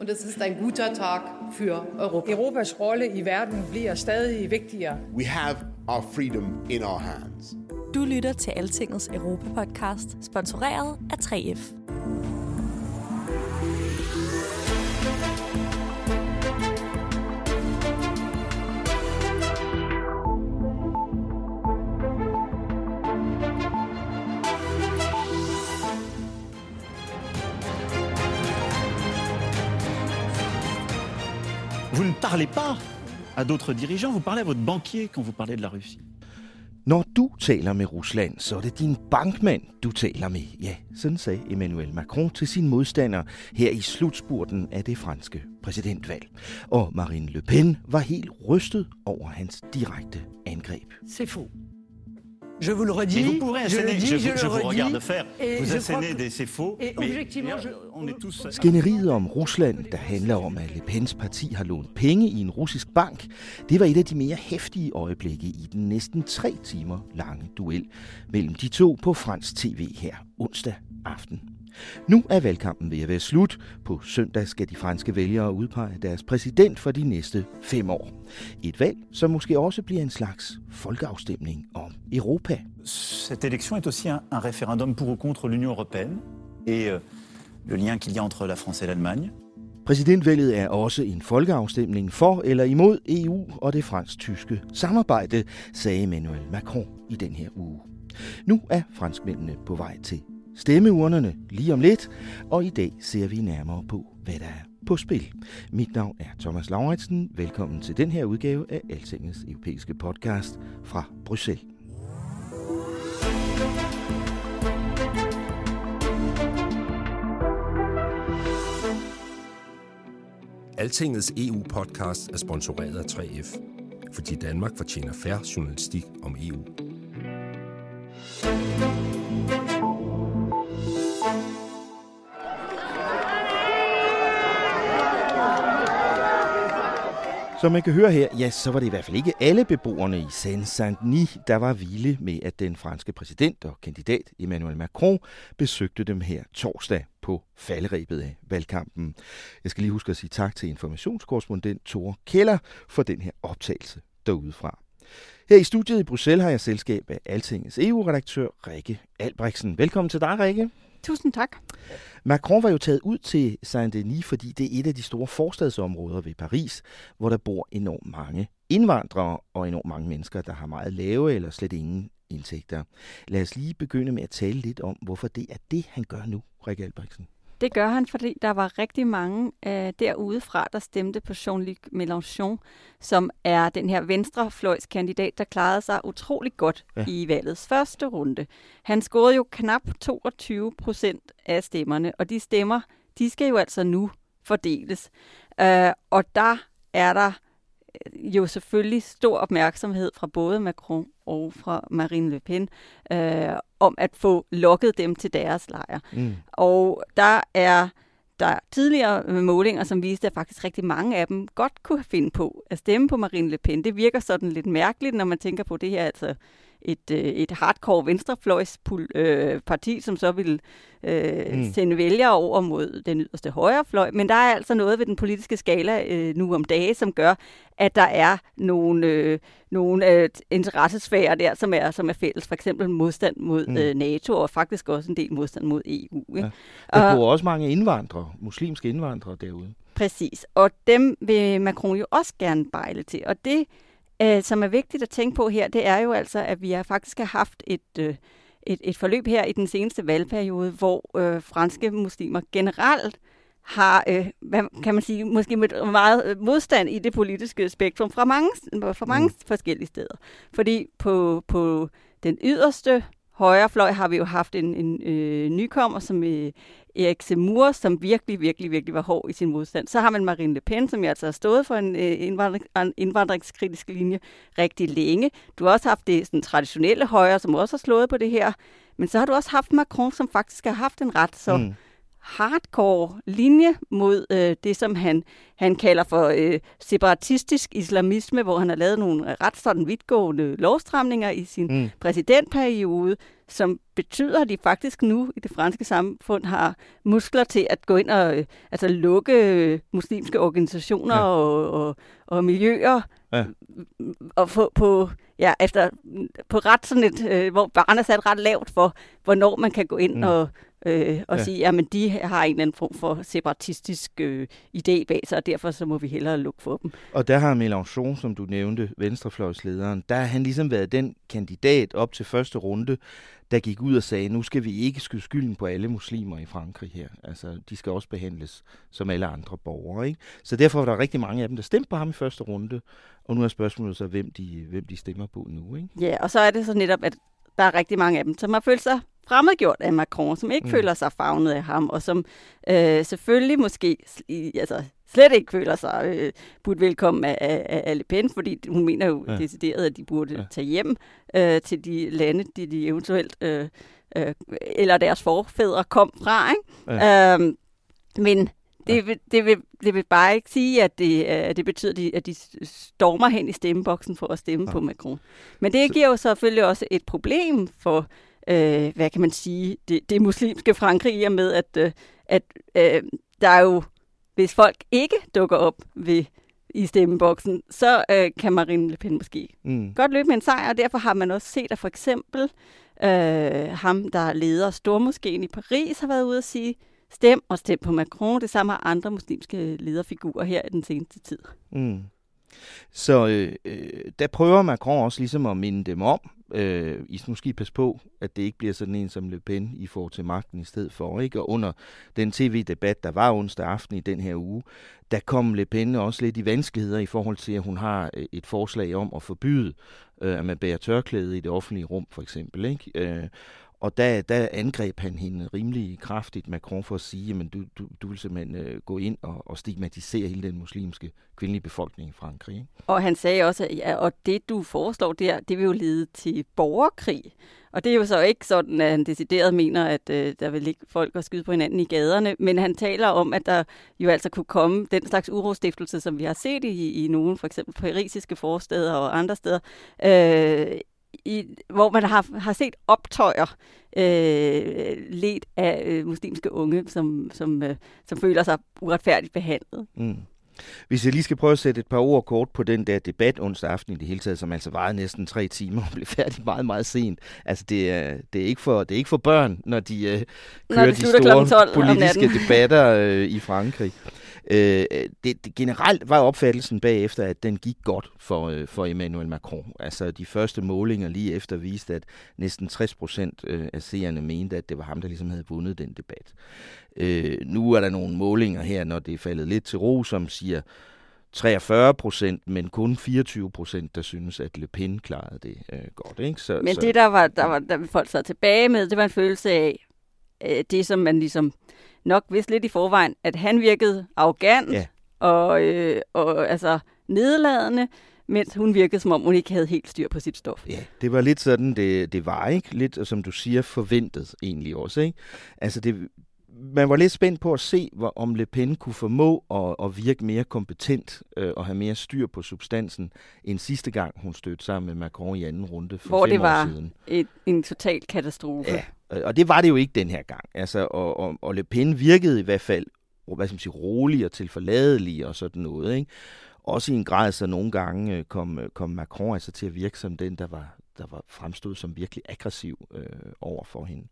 Und es ist ein guter Tag für Europa. Europas rolle i verden bliver stadig vigtigere. We have our freedom in our hands. Du lytter til Altingets Europa-podcast, sponsoreret af 3F. Parlez pas à d'autres dirigeants, vous parlez à votre banquier quand vous parlez de la Russie. Når du taler med Rusland, så er det din bankmand, du taler med. Ja, sådan sagde Emmanuel Macron til sin modstander her i slutspurten af det franske præsidentvalg. Og Marine Le Pen var helt rystet over hans direkte angreb. C'est faux. Je vous le redis, Mais vous pourrez je le asséner, dis, je, je, vous- je le vous redis, regarde faire, et vous je assénez des c'est faux, et mais objectivement, je- je- on est tous... Skænderiet om Rusland, der handler om, at Le Pens parti har lånt penge i en russisk bank, det var et af de mere hæftige øjeblikke i den næsten tre timer lange duel mellem de to på fransk tv her onsdag aften. Nu er valgkampen ved at være slut. På søndag skal de franske vælgere udpege deres præsident for de næste fem år. Et valg, som måske også bliver en slags folkeafstemning om Europa. Cette élection est aussi un, un référendum pour ou contre l'Union européenne et euh, le lien qu'il y a entre la France et l'Allemagne. Præsidentvalget er også en folkeafstemning for eller imod EU og det fransk-tyske samarbejde, sagde Emmanuel Macron i den her uge. Nu er franskmændene på vej til stemmeurnerne lige om lidt, og i dag ser vi nærmere på, hvad der er på spil. Mit navn er Thomas Lauritsen. Velkommen til den her udgave af Altingets europæiske podcast fra Bruxelles. Altingets EU-podcast er sponsoreret af 3F, fordi Danmark fortjener færre journalistik om E EU. Som man kan høre her, ja, så var det i hvert fald ikke alle beboerne i Seine-Saint-Denis, der var vilde med, at den franske præsident og kandidat Emmanuel Macron besøgte dem her torsdag på falderæbet af valgkampen. Jeg skal lige huske at sige tak til informationskorrespondent Tore Keller for den her optagelse derudefra. Her i studiet i Bruxelles har jeg selskab af Altingets EU-redaktør Rikke Albrechtsen. Velkommen til dig, Rikke. Tusind tak. Macron var jo taget ud til Saint-Denis, fordi det er et af de store forstadsområder ved Paris, hvor der bor enormt mange indvandrere og enormt mange mennesker, der har meget lave eller slet ingen indtægter. Lad os lige begynde med at tale lidt om, hvorfor det er det, han gør nu, Rikke Albrechtsen. Det gør han, fordi der var rigtig mange øh, derudefra, der stemte på Jean-Luc Mélenchon, som er den her venstrefløjskandidat, der klarede sig utrolig godt Ja. i valgets første runde. Han scorede jo knap 22 procent af stemmerne, og de stemmer, de skal jo altså nu fordeles. Øh, og der er der øh, jo selvfølgelig stor opmærksomhed fra både Macron og fra Marine Le Pen øh, om at få lokket dem til deres lejr. Mm. Og der er der tidligere målinger, som viste, at faktisk rigtig mange af dem godt kunne finde på at stemme på Marine Le Pen. Det virker sådan lidt mærkeligt, når man tænker på, det her er altså et, øh, et hardcore venstrefløjs øh, parti, som så vil øh, Mm. sende vælgere over mod den yderste højrefløj. Men der er altså noget ved den politiske skala øh, nu om dage, som gør, at der er nogle, øh, nogle øh, interessesfærer der, som er, som er fælles. For eksempel modstand mod Mm. øh, NATO, og faktisk også en del modstand mod EU. Ikke? Der Og- bor også mange indvandrere, muslimske indvandrere derude. Præcis, og dem vil Macron jo også gerne bejle til. Og det, øh, som er vigtigt at tænke på her, det er jo altså, at vi har faktisk har haft et, øh, et, et forløb her i den seneste valgperiode, hvor øh, franske muslimer generelt har, øh, hvad kan man sige, måske med meget modstand i det politiske spektrum fra mange, fra mange mm. forskellige steder. Fordi på, på den yderste højre fløj har vi jo haft en, en øh, nykommer, som øh, Erik Zemmour, som virkelig, virkelig, virkelig var hård i sin modstand. Så har man Marine Le Pen, som jeg altså har stået for en øh, indvandring, en indvandringskritisk linje rigtig længe. Du har også haft det sådan, traditionelle højre, som også har slået på det her. Men så har du også haft Macron, som faktisk har haft en ret så mm hardcore linje mod øh, det, som han, han kalder for øh, separatistisk islamisme, hvor han har lavet nogle ret sådan vidtgående lovstramninger i sin mm. præsidentperiode, som betyder, at de faktisk nu i det franske samfund har muskler til at gå ind og øh, altså lukke øh, muslimske organisationer ja. og, og, og miljøer ja. og få på ja, efter, på ret sådan et, øh, hvor barnet er sat ret lavt for, hvornår man kan gå ind mm. og, øh, og ja. sige, at de har en eller anden form for separatistisk øh, idé bag sig, og derfor så må vi hellere lukke for dem. Og der har Mélenchon, som du nævnte, venstrefløjslederen, der har han ligesom været den kandidat op til første runde, der gik ud og sagde, nu skal vi ikke skyde skylden på alle muslimer i Frankrig her. Altså, de skal også behandles som alle andre borgere. Ikke? Så derfor var der rigtig mange af dem, der stemte på ham i første runde, og nu er spørgsmålet så, hvem de, hvem de stemmer på nu. Ikke? Ja, og så er det så netop, at der er rigtig mange af dem, som har følt sig fremmedgjort af Macron, som ikke mm. føler sig fagnet af ham, og som øh, selvfølgelig måske altså, slet ikke føler sig øh, budt velkommen af, af, af Le Pen, fordi hun mener jo ja. decideret, at de burde ja. tage hjem øh, til de lande, de, de eventuelt, øh, øh, eller deres forfædre kom fra. Ikke? Ja. Øhm, men det vil, det, vil, det vil bare ikke sige, at det, at det betyder, at de stormer hen i stemmeboksen for at stemme ja. på Macron. Men det giver jo selvfølgelig også et problem for, øh, hvad kan man sige, det, det muslimske Frankrig, med at, øh, at øh, der er jo hvis folk ikke dukker op ved i stemmeboksen, så øh, kan Marine Le Pen måske mm. godt løbe med en sejr, og derfor har man også set, at for eksempel øh, ham, der leder Stormoskeen i Paris, har været ude at sige, stem og stem på Macron. Det samme har andre muslimske lederfigurer her i den seneste tid. Mm. Så øh, øh, der prøver Macron også ligesom at minde dem om, øh, I skal måske passe på, at det ikke bliver sådan en som Le Pen, I får til magten i stedet for. Ikke? Og under den tv-debat, der var onsdag aften i den her uge, der kom Le Pen også lidt i vanskeligheder i forhold til, at hun har øh, et forslag om at forbyde, øh, at man bærer tørklæde i det offentlige rum, for eksempel. Ikke? Øh, og der, der angreb han hende rimelig kraftigt, Macron, for at sige, at du, du, du vil simpelthen øh, gå ind og, og stigmatisere hele den muslimske kvindelige befolkning i Frankrig. Ikke? Og han sagde også, at ja, og det du foreslår der, det vil jo lede til borgerkrig. Og det er jo så ikke sådan, at han decideret mener, at øh, der vil ligge folk og skyde på hinanden i gaderne, men han taler om, at der jo altså kunne komme den slags urostiftelse, som vi har set i, i nogle, for eksempel parisiske forsteder og andre steder, øh, i, hvor man har, har set optøjer øh, let af øh, muslimske unge, som, som, øh, som føler sig uretfærdigt behandlet. Mm. Hvis jeg lige skal prøve at sætte et par ord kort på den der debat onsdag aften i det hele taget, som altså varede næsten tre timer og blev færdig meget, meget sent. Altså det er, det er, ikke, for, det er ikke for børn, når de øh, kører når de store politiske debatter øh, i Frankrig. Øh, det, det, generelt var opfattelsen bagefter, at den gik godt for, øh, for Emmanuel Macron. Altså de første målinger lige efter viste, at næsten 60 procent øh, af seerne mente, at det var ham, der ligesom havde vundet den debat. Øh, nu er der nogle målinger her, når det er faldet lidt til ro, som siger 43 procent, men kun 24 procent, der synes, at Le Pen klarede det øh, godt. Ikke? Så, men så, det, der var, der var der folk sad tilbage med, det var en følelse af, øh, det som man ligesom nok vidste lidt i forvejen, at han virkede arrogant ja. og, øh, og altså nedladende, mens hun virkede, som om hun ikke havde helt styr på sit stof. Ja, det var lidt sådan, det, det var, ikke? Lidt, som du siger, forventet egentlig også, ikke? Altså, det, man var lidt spændt på at se, hvor, om Le Pen kunne formå at, at virke mere kompetent øh, og have mere styr på substansen, end sidste gang hun stødte sammen med Macron i anden runde for hvor fem det var år siden. Et, en total katastrofe. Ja, og det var det jo ikke den her gang. Altså, og, og, og Le Pen virkede i hvert fald hvad skal man sige, rolig og tilforladelig og sådan noget. Ikke? Også i en grad, så nogle gange øh, kom, øh, kom Macron altså til at virke som den, der var, der var fremstod som virkelig aggressiv øh, over for hende.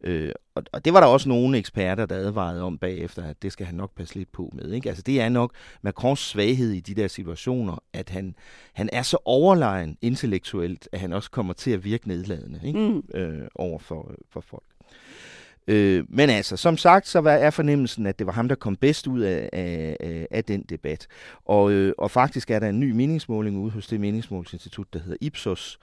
Øh, og, og det var der også nogle eksperter, der advarede om bagefter, at det skal han nok passe lidt på med. Ikke? Altså det er nok Macrons svaghed i de der situationer, at han, han er så overlegen intellektuelt, at han også kommer til at virke nedladende ikke? Mm. Øh, over for, for folk. Øh, men altså, som sagt, så var, er fornemmelsen, at det var ham, der kom bedst ud af, af, af den debat. Og, øh, og faktisk er der en ny meningsmåling ude hos det meningsmålingsinstitut, der hedder Ipsos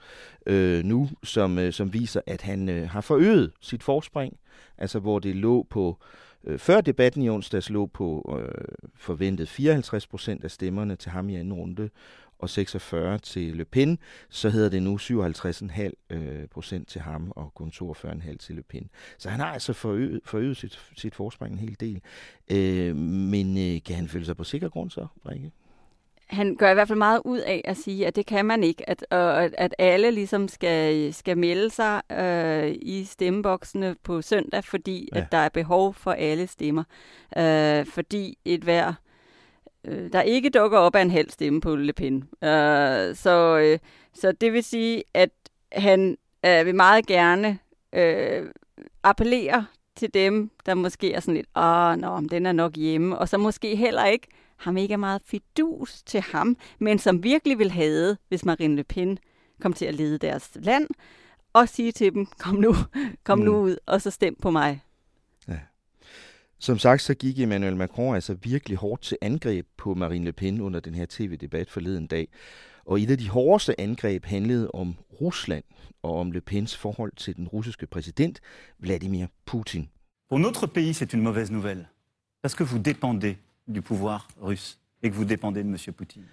øh, nu, som, øh, som viser, at han øh, har forøget sit forspring. Altså, hvor det lå på øh, før debatten i onsdags lå på øh, forventet 54 procent af stemmerne til ham i anden runde, og 46 til Le Pen, så hedder det nu 57,5 øh, procent til ham og kun 42,5 til Le Pen. Så han har altså forøget, forøget sit, sit forspring en hel del. Øh, men øh, kan han føle sig på sikker grund så, Rikke? han gør i hvert fald meget ud af at sige, at det kan man ikke, at, at, at alle ligesom skal, skal melde sig øh, i stemmeboksene på søndag, fordi ja. at der er behov for alle stemmer. Øh, fordi et hver øh, der ikke dukker op af en halv stemme på Le Pen. Øh, så, øh, så det vil sige, at han øh, vil meget gerne øh, appellere til dem, der måske er sådan lidt, åh, nå, den er nok hjemme, og så måske heller ikke har mega meget fidus til ham, men som virkelig vil have, hvis Marine Le Pen kom til at lede deres land, og sige til dem, kom nu, kom mm. nu ud, og så stem på mig. Som sagt, så gik Emmanuel Macron altså virkelig hårdt til angreb på Marine Le Pen under den her tv-debat forleden dag. Og et af de hårdeste angreb handlede om Rusland og om Le Pens forhold til den russiske præsident Vladimir Putin. Pour notre pays, c'est une mauvaise nouvelle, parce que vous dépendez du pouvoir russe, et que vous dépendez de M. Poutine.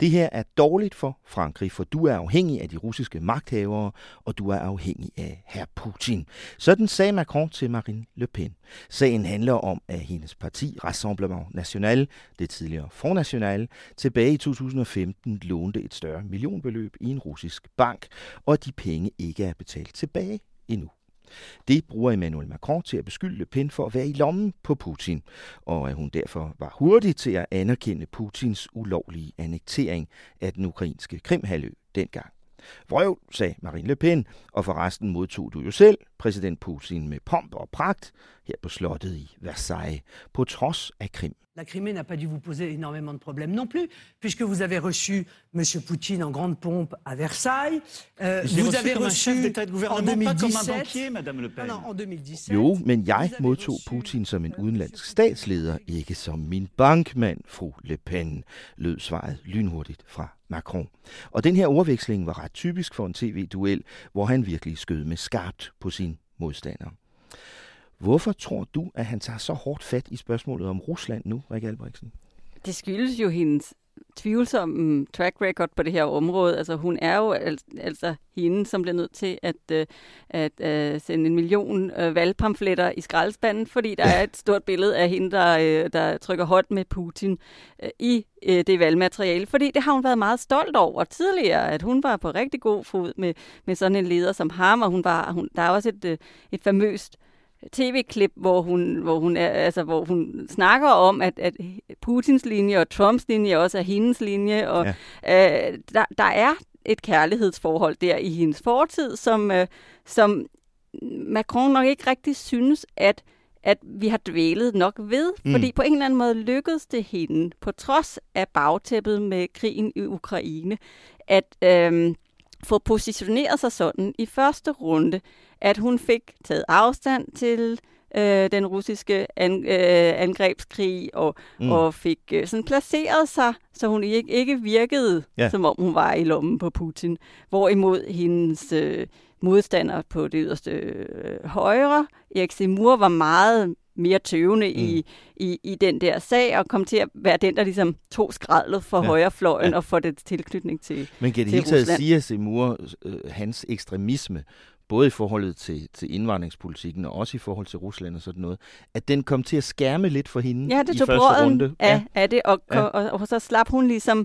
Det her er dårligt for Frankrig, for du er afhængig af de russiske magthavere, og du er afhængig af herr Putin. Sådan sagde Macron til Marine Le Pen. Sagen handler om, at hendes parti Rassemblement National, det tidligere Front National, tilbage i 2015 lånte et større millionbeløb i en russisk bank, og at de penge ikke er betalt tilbage endnu. Det bruger Emmanuel Macron til at beskylde Le Pen for at være i lommen på Putin, og at hun derfor var hurtig til at anerkende Putins ulovlige annektering af den ukrainske Krimhalø dengang. Vrøv, sagde Marine Le Pen, og forresten modtog du jo selv præsident Putin med pomp og pragt her på slottet i Versailles, på trods af Krim. La Crimée n'a pas dû vous poser énormément de problèmes non plus, puisque vous avez reçu M. Poutine en grande pompe à Versailles. Euh, vous avez reçu en 2017, banquier, Madame Le Pen. Non, en 2017. Jo, men jeg modtog Putin som en udenlandsk statsleder, ikke som min bankmand, fru Le Pen, lød svaret lynhurtigt fra Macron. Og den her ordveksling var ret typisk for en tv-duel, hvor han virkelig skød med skarpt på sin modstander. Hvorfor tror du, at han tager så hårdt fat i spørgsmålet om Rusland nu, Rikke Albrechtsen? Det skyldes jo hendes tvivlsomme track record på det her område. Altså hun er jo al- altså hende, som bliver nødt til at, uh, at uh, sende en million uh, valgpamfletter i skraldespanden, fordi der er et stort billede af hende, der, uh, der trykker hot med Putin uh, i uh, det valgmateriale. Fordi det har hun været meget stolt over tidligere, at hun var på rigtig god fod med, med sådan en leder som ham, og hun var, hun, der er også et, uh, et famøst tv-klip, hvor hun, hvor hun, er, altså, hvor hun snakker om, at, at Putins linje og Trumps linje også er hendes linje, og ja. øh, der, der er et kærlighedsforhold der i hendes fortid, som, øh, som Macron nok ikke rigtig synes, at at vi har dvælet nok ved, mm. fordi på en eller anden måde lykkedes det hende, på trods af bagtæppet med krigen i Ukraine, at øh, få positioneret sig sådan i første runde, at hun fik taget afstand til øh, den russiske an, øh, angrebskrig og, mm. og fik øh, sådan placeret sig, så hun ikke, ikke virkede, ja. som om hun var i lommen på Putin. Hvorimod hendes øh, modstander på det yderste øh, højre, Erik Seymour, var meget mere tøvende mm. i, i, i den der sag, og kom til at være den, der ligesom tog skraldet for ja. højrefløjen ja. og for det tilknytning til Men kan det hele taget sige, at Seymour, øh, hans ekstremisme, både i forholdet til, til indvandringspolitikken og også i forhold til Rusland og sådan noget, at den kom til at skærme lidt for hende ja, det i tog første runde. Af, ja, af det, og, ja. og, og, og så slap hun ligesom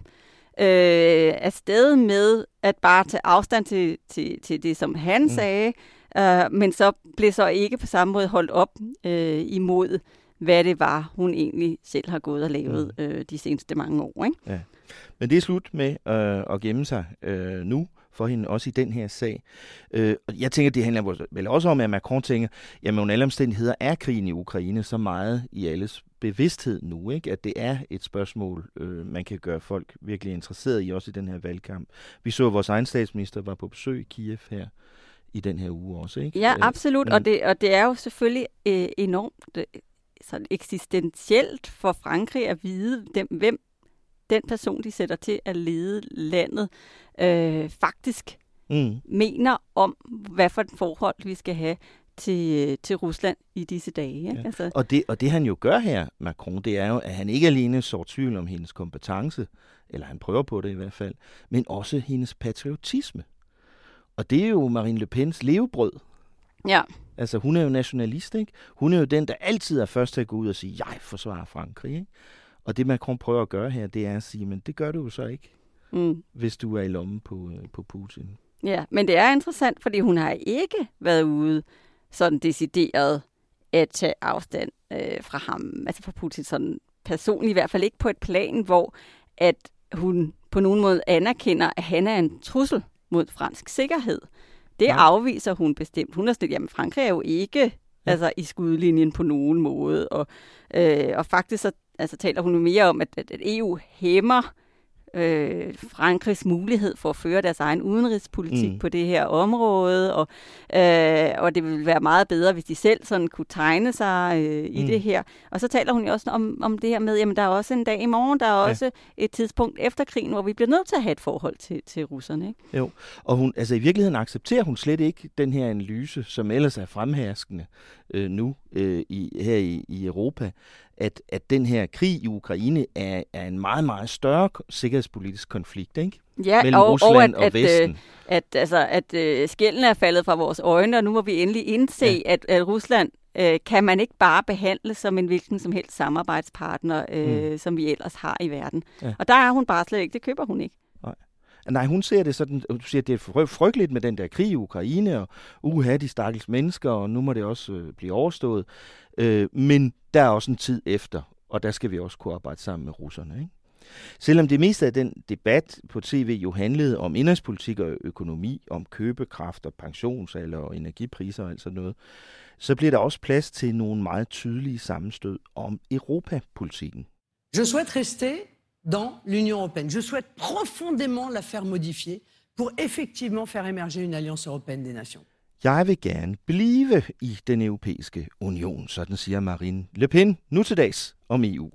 øh, afsted med at bare tage afstand til, til, til det, som han mm. sagde, øh, men så blev så ikke på samme måde holdt op øh, imod, hvad det var, hun egentlig selv har gået og lavet mm. øh, de seneste mange år. Ikke? Ja. Men det er slut med øh, at gemme sig øh, nu for hende, også i den her sag. Øh, jeg tænker, det handler vel også om, at Macron tænker, jamen under alle omstændigheder er krigen i Ukraine så meget i alles bevidsthed nu, ikke? at det er et spørgsmål, øh, man kan gøre folk virkelig interesseret i, også i den her valgkamp. Vi så, at vores egen statsminister var på besøg i Kiev her i den her uge også, ikke? Ja, Øh, absolut, men- og det, og det er jo selvfølgelig øh, enormt øh, sådan eksistentielt for Frankrig at vide, dem, hvem den person, de sætter til at lede landet, øh, faktisk Mm. mener om, hvad for et forhold vi skal have til, til Rusland i disse dage. Ikke? Ja. Altså, Og, det, og det han jo gør her, Macron, det er jo, at han ikke alene sår tvivl om hendes kompetence, eller han prøver på det i hvert fald, men også hendes patriotisme. Og det er jo Marine Le Pens levebrød. ja. Altså, hun er jo nationalist, ikke? Hun er jo den, der altid er først til at gå ud og sige, jeg forsvarer Frankrig, ikke? Og det Macron prøver at gøre her, det er at sige, men det gør du jo så ikke, Mm. hvis du er i lommen på, øh, på Putin. Ja, men det er interessant, fordi hun har ikke været ude sådan decideret at tage afstand øh, fra ham, altså fra Putin sådan personligt, i hvert fald ikke på et plan, hvor at hun på nogen måde anerkender, at han er en trussel mod fransk sikkerhed. Det Nej. afviser hun bestemt. Hun er sådan, jamen Frankrig er jo ikke ja. altså, i skudlinjen på nogen måde, og, øh, og faktisk så altså, taler hun jo mere om, at, at, at EU hæmmer øh, Frankrigs mulighed for at føre deres egen udenrigspolitik Mm. mm. på det her område, og, øh, og det ville være meget bedre, hvis de selv sådan kunne tegne sig øh, i Mm. det her. Og så taler hun jo også om, om det her med, jamen der er også en dag i morgen, der er Ja. også et tidspunkt efter krigen, hvor vi bliver nødt til at have et forhold til, til russerne. Ikke? Jo, og hun, altså i virkeligheden accepterer hun slet ikke den her analyse, som ellers er fremherskende øh, nu øh, i, her i, i Europa, at, at den her krig i Ukraine er, er en meget, meget større sikkerhedspolitisk konflikt, ikke? Ja, Mellem og, Rusland og og at, Vesten. At, at, altså, at øh, skælden er faldet fra vores øjne, og nu må vi endelig indse, Ja. at, at Rusland øh, kan man ikke bare behandle som en hvilken som helst samarbejdspartner, øh, mm. som vi ellers har i verden. Ja. Og der er hun bare slet ikke, det køber hun ikke. Nej, hun ser det sådan, du siger, det er frygteligt med den der krig i Ukraine, og uha, de stakkels mennesker, og nu må det også øh, blive overstået. Øh, men der er også en tid efter, og der skal vi også kunne arbejde sammen med russerne. Ikke? Selvom det meste af den debat på tv jo handlede om indrigspolitik og økonomi, om købekraft og pensionsalder og energipriser og alt sådan noget, så bliver der også plads til nogle meget tydelige sammenstød om europapolitikken. Je souhaite rester dans l'Union européenne. Je souhaite profondément la faire modifier pour effectivement faire émerger une alliance européenne des nations. Jeg vil gerne blive i den europæiske union, sådan siger Marine Le Pen nu til dags om EU.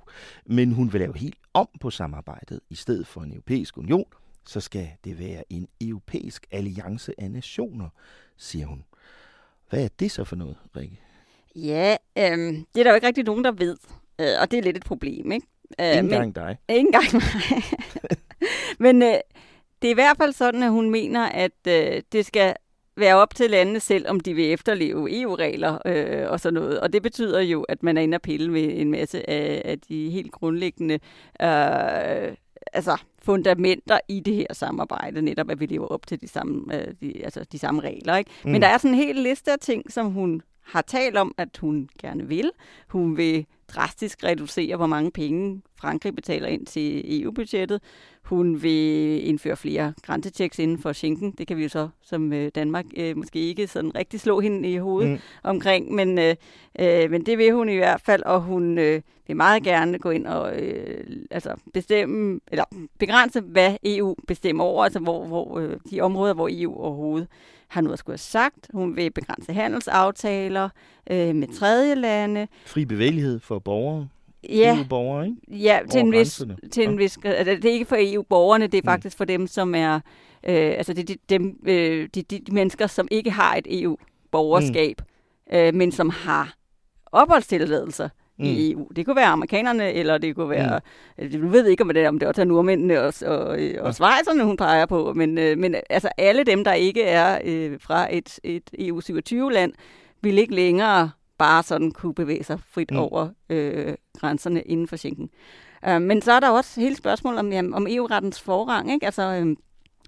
Men hun vil lave helt om på samarbejdet. I stedet for en europæisk union, så skal det være en europæisk alliance af nationer, siger hun. Hvad er det så for noget, Rikke? Ja, øh, det er der jo ikke rigtig nogen, der ved, øh, og det er lidt et problem, ikke? Øh, Ikke men- engang dig. Ikke engang mig. Men øh, det er i hvert fald sådan, at hun mener, at øh, det skal være op til landene selv, om de vil efterleve EU-regler øh, og sådan noget. Og det betyder jo, at man er inde og pille ved en masse af, af de helt grundlæggende øh, altså fundamenter i det her samarbejde, netop at vi lever op til de samme, øh, de, altså de samme regler. Ikke? Mm. Men der er sådan en hel liste af ting, som hun har talt om, at hun gerne vil. Hun vil drastisk reducere, hvor mange penge Frankrig betaler ind til EU-budgettet. Hun vil indføre flere grænsetjeks inden for Schengen. Det kan vi jo så som øh, Danmark øh, måske ikke sådan rigtig slå hende i hovedet Mm. omkring, men, øh, øh, men det vil hun i hvert fald, og hun øh, vil meget gerne gå ind og øh, altså bestemme, eller begrænse, hvad EU bestemmer over, altså hvor, hvor øh, de områder, hvor EU overhovedet har noget at skulle have sagt. Hun vil begrænse handelsaftaler øh, med tredje lande. Fri bevægelighed for borgere, Ja, EU-borgere, ikke? Ja, til en vis, til en vis, altså, det er ikke for EU-borgerne, det er Mm. faktisk for dem, som er, øh, altså det er de, dem, øh, de, de, de mennesker, som ikke har et EU-borgerskab, mm. øh, men som har opholdstilladelser mm. i EU. Det kunne være amerikanerne, eller det kunne være, mm. du ved ikke, om det er, om det også er nordmændene og, og, og Ja. svejserne, hun peger på, men, øh, men altså alle dem, der ikke er øh, fra et, et EU-27-land, vil ikke længere bare sådan kunne bevæge sig frit Mm. over øh, grænserne inden for Schengen. Uh, men så er der også hele spørgsmålet om, jamen, om EU-rettens forrang. Ikke? Altså, øh,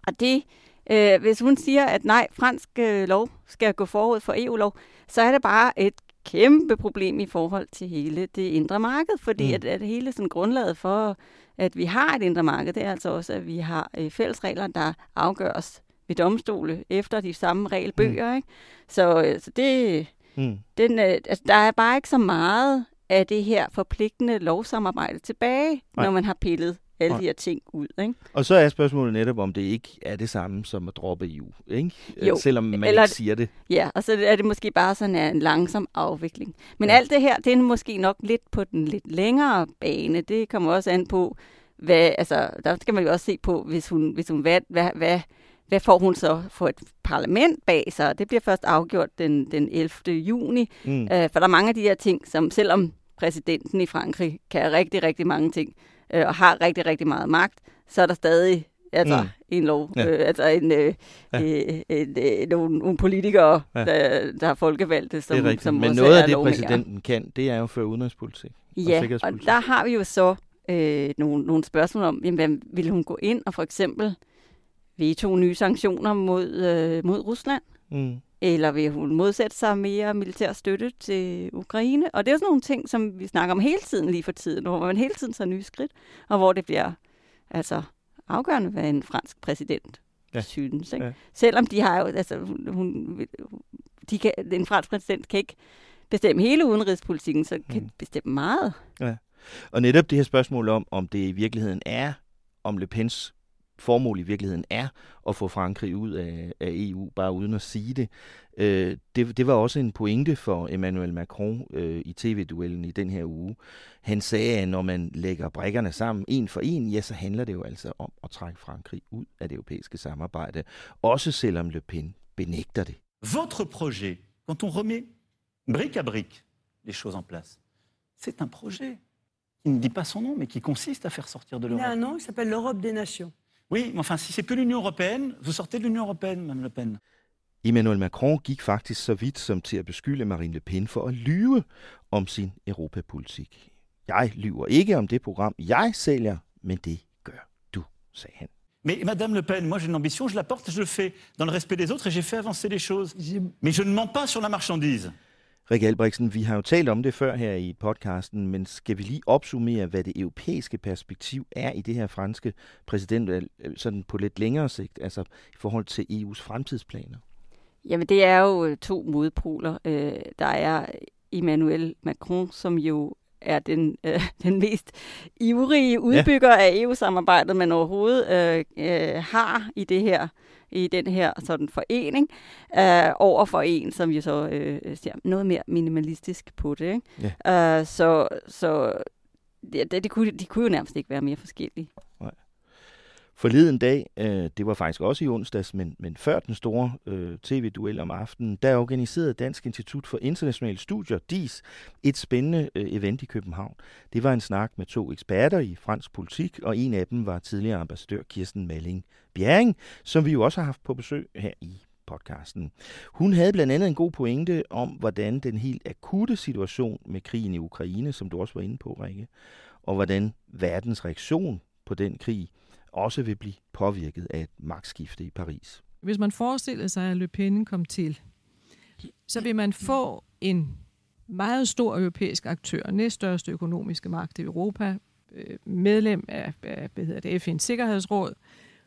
og det, øh, hvis hun siger, at nej, fransk øh, lov skal gå forud for EU-lov, så er det bare et kæmpe problem i forhold til hele det indre marked, fordi Mm. at, at hele sådan grundlaget for, at vi har et indre marked, det er altså også, at vi har øh, fælles regler, der afgøres ved domstole efter de samme regelbøger. Mm. Ikke? Så, øh, så det, Mm. den, øh, altså, der er bare ikke så meget af det her forpligtende lovsamarbejde tilbage, Nej. når man har pillet alle de her ting ud. Ikke? Og så er spørgsmålet netop, om det ikke er det samme som at droppe EU, ikke? Jo, Selvom man eller- ikke siger det. Ja, og så er det måske bare sådan en langsom afvikling. Men Ja. ja. alt det her, det er måske nok lidt på den lidt længere bane. Det kommer også an på, hvad, altså, der skal man jo også se på, hvis hun, hvis hun hvad, hvad, hvad, hvad får hun så for et parlament bag sig? Det bliver først afgjort den, den 11. juni. Mm. Øh, for der er mange af de her ting, som selvom præsidenten i Frankrig kan rigtig, rigtig mange ting, øh, og har rigtig, rigtig meget magt, så er der stadig altså, Mm. en lov, Ja. øh, altså en, øh, Ja. øh, en, øh, nogle, nogle politikere, Ja. der, der er folkevalgte, som, det er rigtigt. som Men noget af det, lovmængere. præsidenten kan, det er jo føre udenrigspolitik og Ja, og sikkerhedspolitik. der har vi jo så øh, nogle, nogle spørgsmål om, jamen, vil hun gå ind og for eksempel veto nye sanktioner mod, øh, mod Rusland? Mm. Eller vil hun modsætte sig mere militær støtte til Ukraine? Og det er jo sådan nogle ting, som vi snakker om hele tiden lige for tiden, hvor man hele tiden tager nye skridt, og hvor det bliver altså afgørende, hvad en fransk præsident Ja. ja. synes. Ikke? Ja. Ja. Selvom de har jo, altså hun, hun de kan, en fransk præsident kan ikke bestemme hele udenrigspolitikken, så kan Mm. mm. bestemme meget. Og netop det her spørgsmål om, om det i virkeligheden er, om Le Pens formål i virkeligheden er at få Frankrig ud af, af EU, bare uden at sige det. Øh, det. Det var også en pointe for Emmanuel Macron øh, i tv-duellen i den her uge. Han sagde, at når man lægger brækkerne sammen en for en, ja, så handler det jo altså om at trække Frankrig ud af det europæiske samarbejde, også selvom Le Pen benægter det. Votre projet, quand on remet brique à brique les choses en place, c'est un projet qui ne dit pas son nom, mais qui consiste à faire sortir de Il y a l'Europe. un nom qui s'appelle l'Europe des nations. Oui, mais enfin, si c'est que l'Union européenne, vous sortez de l'Union européenne, Mme Le Pen. Emmanuel Macron gik faktisk så vidt som til at beskylde Marine Le Pen for at lyve om sin europapolitik. Jeg lyver ikke om det program, jeg sælger, men det gør du, sagde han. Mais Madame Le Pen, moi j'ai une ambition, je la porte, je le fais dans le respect des autres et j'ai fait avancer les choses. Mais je ne mens pas sur la marchandise. Rikke Albrechtsen, vi har jo talt om det før her i podcasten, men skal vi lige opsummere, hvad det europæiske perspektiv er i det her franske præsidentvalg, øh, sådan på lidt længere sigt, altså i forhold til EU's fremtidsplaner? Jamen, det er jo øh, to modpoler. Øh, der er Emmanuel Macron, som jo er den, øh, den mest ivrige udbygger ja. af EU-samarbejdet, man overhovedet øh, øh, har i det her i den her sådan forening, øh, over for en, som jo så øh, ser noget mere minimalistisk på det. Ikke? Ja. Øh, så så det, det, det kunne, de kunne jo nærmest ikke være mere forskellige. Forleden dag, øh, det var faktisk også i onsdags, men, men før den store øh, tv-duel om aftenen, der organiserede Dansk Institut for Internationale Studier, DIS, et spændende øh, event i København. Det var en snak med to eksperter i fransk politik, og en af dem var tidligere ambassadør Kirsten Malling Bjerring, som vi jo også har haft på besøg her i podcasten. Hun havde blandt andet en god pointe om, hvordan den helt akutte situation med krigen i Ukraine, som du også var inde på, Rikke, og hvordan verdens reaktion på den krig også vil blive påvirket af et magtskifte i Paris. Hvis man forestiller sig, at Le Pen kom til, så vil man få en meget stor europæisk aktør, næststørste økonomiske magt i Europa, øh, medlem af, af hvad hedder det, FN's Sikkerhedsråd,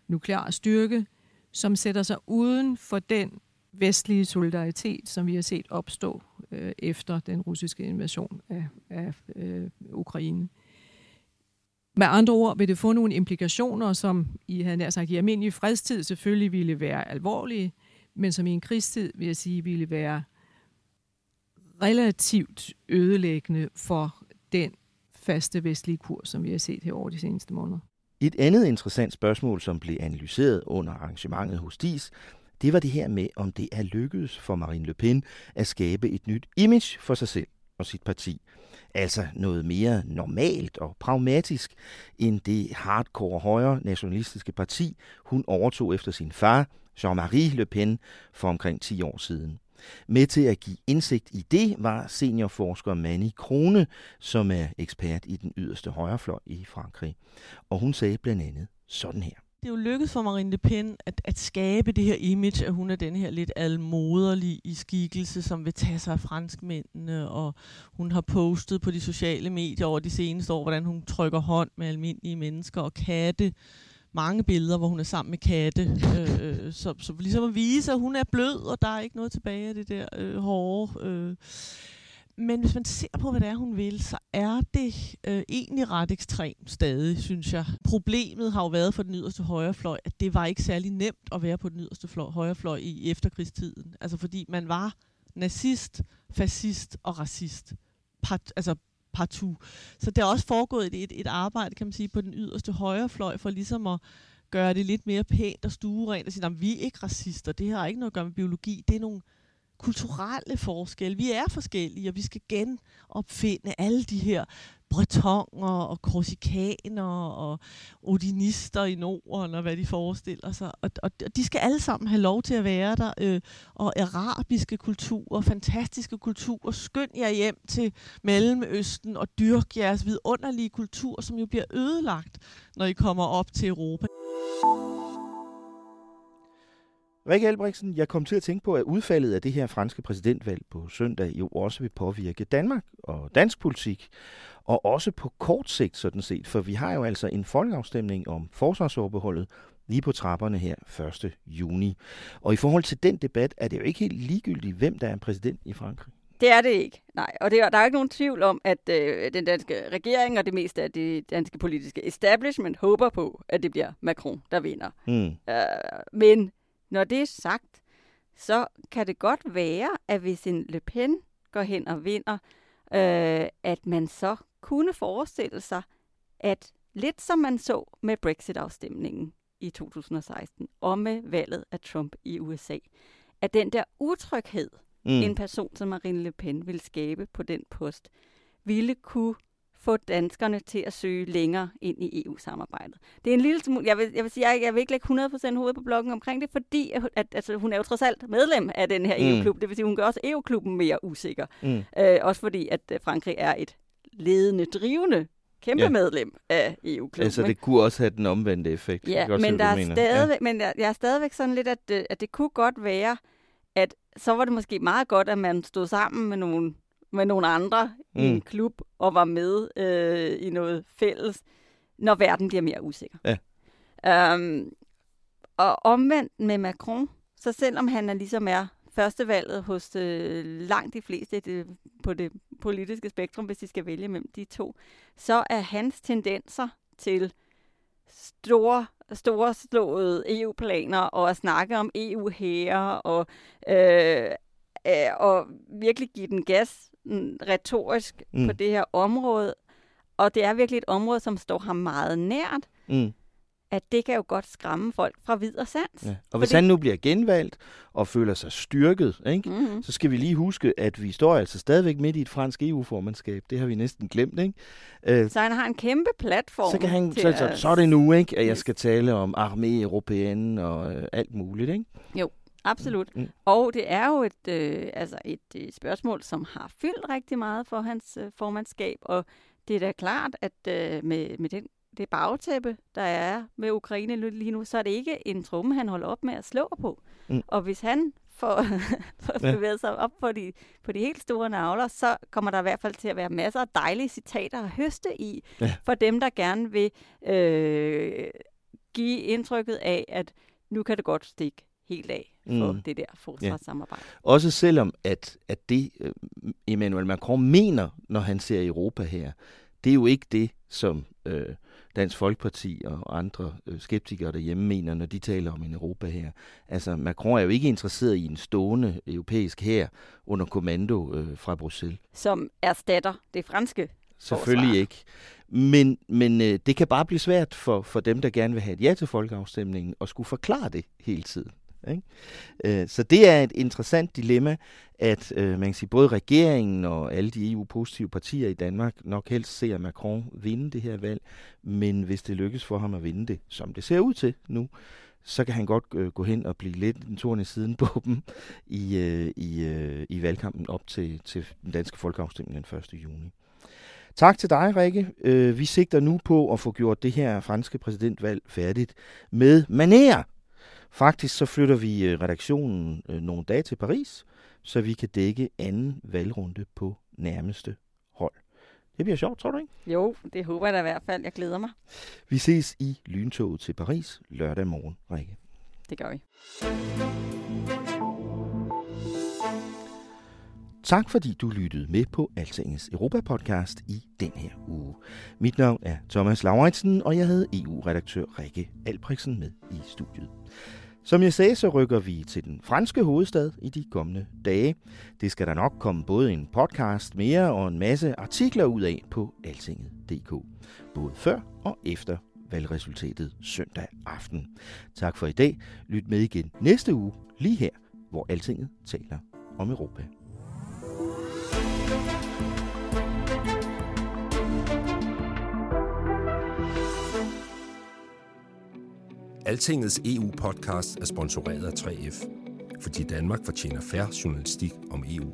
nuklear styrke, som sætter sig uden for den vestlige solidaritet, som vi har set opstå øh, efter den russiske invasion af, af øh, Ukraine. Med andre ord vil det få nogle implikationer, som I havde nær sagt i almindelig fredstid selvfølgelig ville være alvorlige, men som i en krigstid, vil jeg sige, ville være relativt ødelæggende for den faste vestlige kurs, som vi har set her over de seneste måneder. Et andet interessant spørgsmål, som blev analyseret under arrangementet hos DIS, det var det her med, om det er lykkedes for Marine Le Pen at skabe et nyt image for sig selv og sit parti. Altså noget mere normalt og pragmatisk end det hardcore højre nationalistiske parti, hun overtog efter sin far, Jean-Marie Le Pen, for omkring 10 år siden. Med til at give indsigt i det var seniorforsker Manny Krone, som er ekspert i den yderste højrefløj i Frankrig. Og hun sagde blandt andet sådan her. Det er jo lykkedes for Marine Le Pen at, at skabe det her image, at hun er den her lidt almoderlige i skikkelse, som vil tage sig af franskmændene, og hun har postet på de sociale medier over de seneste år, hvordan hun trykker hånd med almindelige mennesker og katte. Mange billeder, hvor hun er sammen med katte. Øh, så, så ligesom at vise, at hun er blød, og der er ikke noget tilbage af det der øh, hårde. Øh men hvis man ser på, hvad det er, hun vil, så er det øh, egentlig ret ekstremt stadig, synes jeg. Problemet har jo været for den yderste højrefløj, at det var ikke særlig nemt at være på den yderste fløj, højrefløj i efterkrigstiden. Altså fordi man var nazist, fascist og racist. Part, altså partout. Så der er også foregået et, et, arbejde, kan man sige, på den yderste højrefløj, for ligesom at gøre det lidt mere pænt og stuerent, og sige, at vi er ikke racister, det her har ikke noget at gøre med biologi, det er nogle kulturelle forskelle. Vi er forskellige, og vi skal genopfinde alle de her bretonger og korsikaner og odinister i Norden og hvad de forestiller sig. Og, og de skal alle sammen have lov til at være der. Øh, og arabiske kulturer, fantastiske kulturer. Skynd jer hjem til Mellemøsten og dyrk jeres vidunderlige kultur, som jo bliver ødelagt, når I kommer op til Europa. Rikke Albrechtsen, jeg kom til at tænke på, at udfaldet af det her franske præsidentvalg på søndag jo også vil påvirke Danmark og dansk politik, og også på kort sigt sådan set, for vi har jo altså en folkeafstemning om forsvarsoverbeholdet lige på trapperne her 1. juni. Og i forhold til den debat er det jo ikke helt ligegyldigt, hvem der er præsident i Frankrig. Det er det ikke, nej. Og det, der er ikke nogen tvivl om, at øh, den danske regering og det meste af det danske politiske establishment håber på, at det bliver Macron, der vinder. Mm. Øh, men når det er sagt, så kan det godt være, at hvis en Le Pen går hen og vinder, øh, at man så kunne forestille sig, at lidt som man så med Brexit-afstemningen i 2016 og med valget af Trump i USA, at den der utryghed, mm. en person som Marine Le Pen vil skabe på den post, ville kunne få danskerne til at søge længere ind i EU-samarbejdet. Det er en lille smule, jeg vil, jeg vil sige, jeg, jeg vil ikke lægge 100% hoved på bloggen omkring det, fordi at, at, altså, hun er jo trods alt medlem af den her mm. EU-klub. Det vil sige, hun gør også EU-klubben mere usikker. Mm. Øh, også fordi, at øh, Frankrig er et ledende, drivende kæmpe ja. medlem af EU-klubben. Altså, det kunne også have den omvendte effekt. Ja, men, se, der er stadigvæk, ja. men jeg, jeg er stadigvæk sådan lidt, at, øh, at det kunne godt være, at så var det måske meget godt, at man stod sammen med nogle med nogle andre mm. i en klub og var med øh, i noget fælles, når verden bliver mere usikker. Ja. Um, og omvendt med Macron, så selvom han er ligesom er førstevalget hos øh, langt de fleste det, på det politiske spektrum, hvis de skal vælge mellem de to, så er hans tendenser til store, store slåede EU-planer og at snakke om EU-hære og, øh, øh, og virkelig give den gas retorisk mm. på det her område, og det er virkelig et område, som står ham meget nært, mm. at det kan jo godt skræmme folk fra vid og sans. Ja. Og fordi... hvis han nu bliver genvalgt og føler sig styrket, ikke, mm-hmm. så skal vi lige huske, at vi står altså stadigvæk midt i et fransk EU-formandskab. Det har vi næsten glemt. Ikke? Uh, så han har en kæmpe platform. Så, kan han, så, så, så er det nu, ikke, at jeg skal tale om armé europæen og uh, alt muligt. Ikke? Jo. Absolut. Mm. Og det er jo et, øh, altså et, øh, spørgsmål, som har fyldt rigtig meget for hans øh, formandskab, og det er da klart, at øh, med, med den, det bagtæppe, der er med Ukraine lige nu, så er det ikke en tromme, han holder op med at slå på. Mm. Og hvis han får, får bevæget sig op på de, på de helt store navler, så kommer der i hvert fald til at være masser af dejlige citater at høste i, ja. for dem, der gerne vil øh, give indtrykket af, at nu kan det godt stikke helt af for mm. det der forsvarssamarbejde. Ja. Også selvom, at, at det uh, Emmanuel Macron mener, når han ser Europa her, det er jo ikke det, som uh, Dansk Folkeparti og andre uh, skeptikere derhjemme mener, når de taler om en Europa her. Altså, Macron er jo ikke interesseret i en stående europæisk her under kommando uh, fra Bruxelles. Som erstatter det franske Selvfølgelig forsvar. ikke. Men, men øh, det kan bare blive svært for, for dem, der gerne vil have et ja til folkeafstemningen, at skulle forklare det hele tiden. Ikke? Øh, så det er et interessant dilemma, at øh, man kan sige, både regeringen og alle de EU-positive partier i Danmark nok helst ser Macron vinde det her valg, men hvis det lykkes for ham at vinde det, som det ser ud til nu, så kan han godt øh, gå hen og blive lidt en torn i siden på dem i, øh, i, øh, i valgkampen op til, til den danske folkeafstemning den 1. juni. Tak til dig, Rikke. Øh, vi sigter nu på at få gjort det her franske præsidentvalg færdigt med manér. Faktisk så flytter vi øh, redaktionen øh, nogle dage til Paris, så vi kan dække anden valgrunde på nærmeste hold. Det bliver sjovt, tror du ikke? Jo, det håber jeg da i hvert fald. Jeg glæder mig. Vi ses i lyntoget til Paris lørdag morgen, Rikke. Det gør vi. Tak fordi du lyttede med på Altingets Europa-podcast i den her uge. Mit navn er Thomas Lauritsen, og jeg havde EU-redaktør Rikke Albrechtsen med i studiet. Som jeg sagde, så rykker vi til den franske hovedstad i de kommende dage. Det skal der nok komme både en podcast mere og en masse artikler ud af på altinget.dk. Både før og efter valgresultatet søndag aften. Tak for i dag. Lyt med igen næste uge, lige her, hvor Altinget taler om Europa. Altingets EU-podcast er sponsoreret af 3F, fordi Danmark fortjener færre journalistik om EU.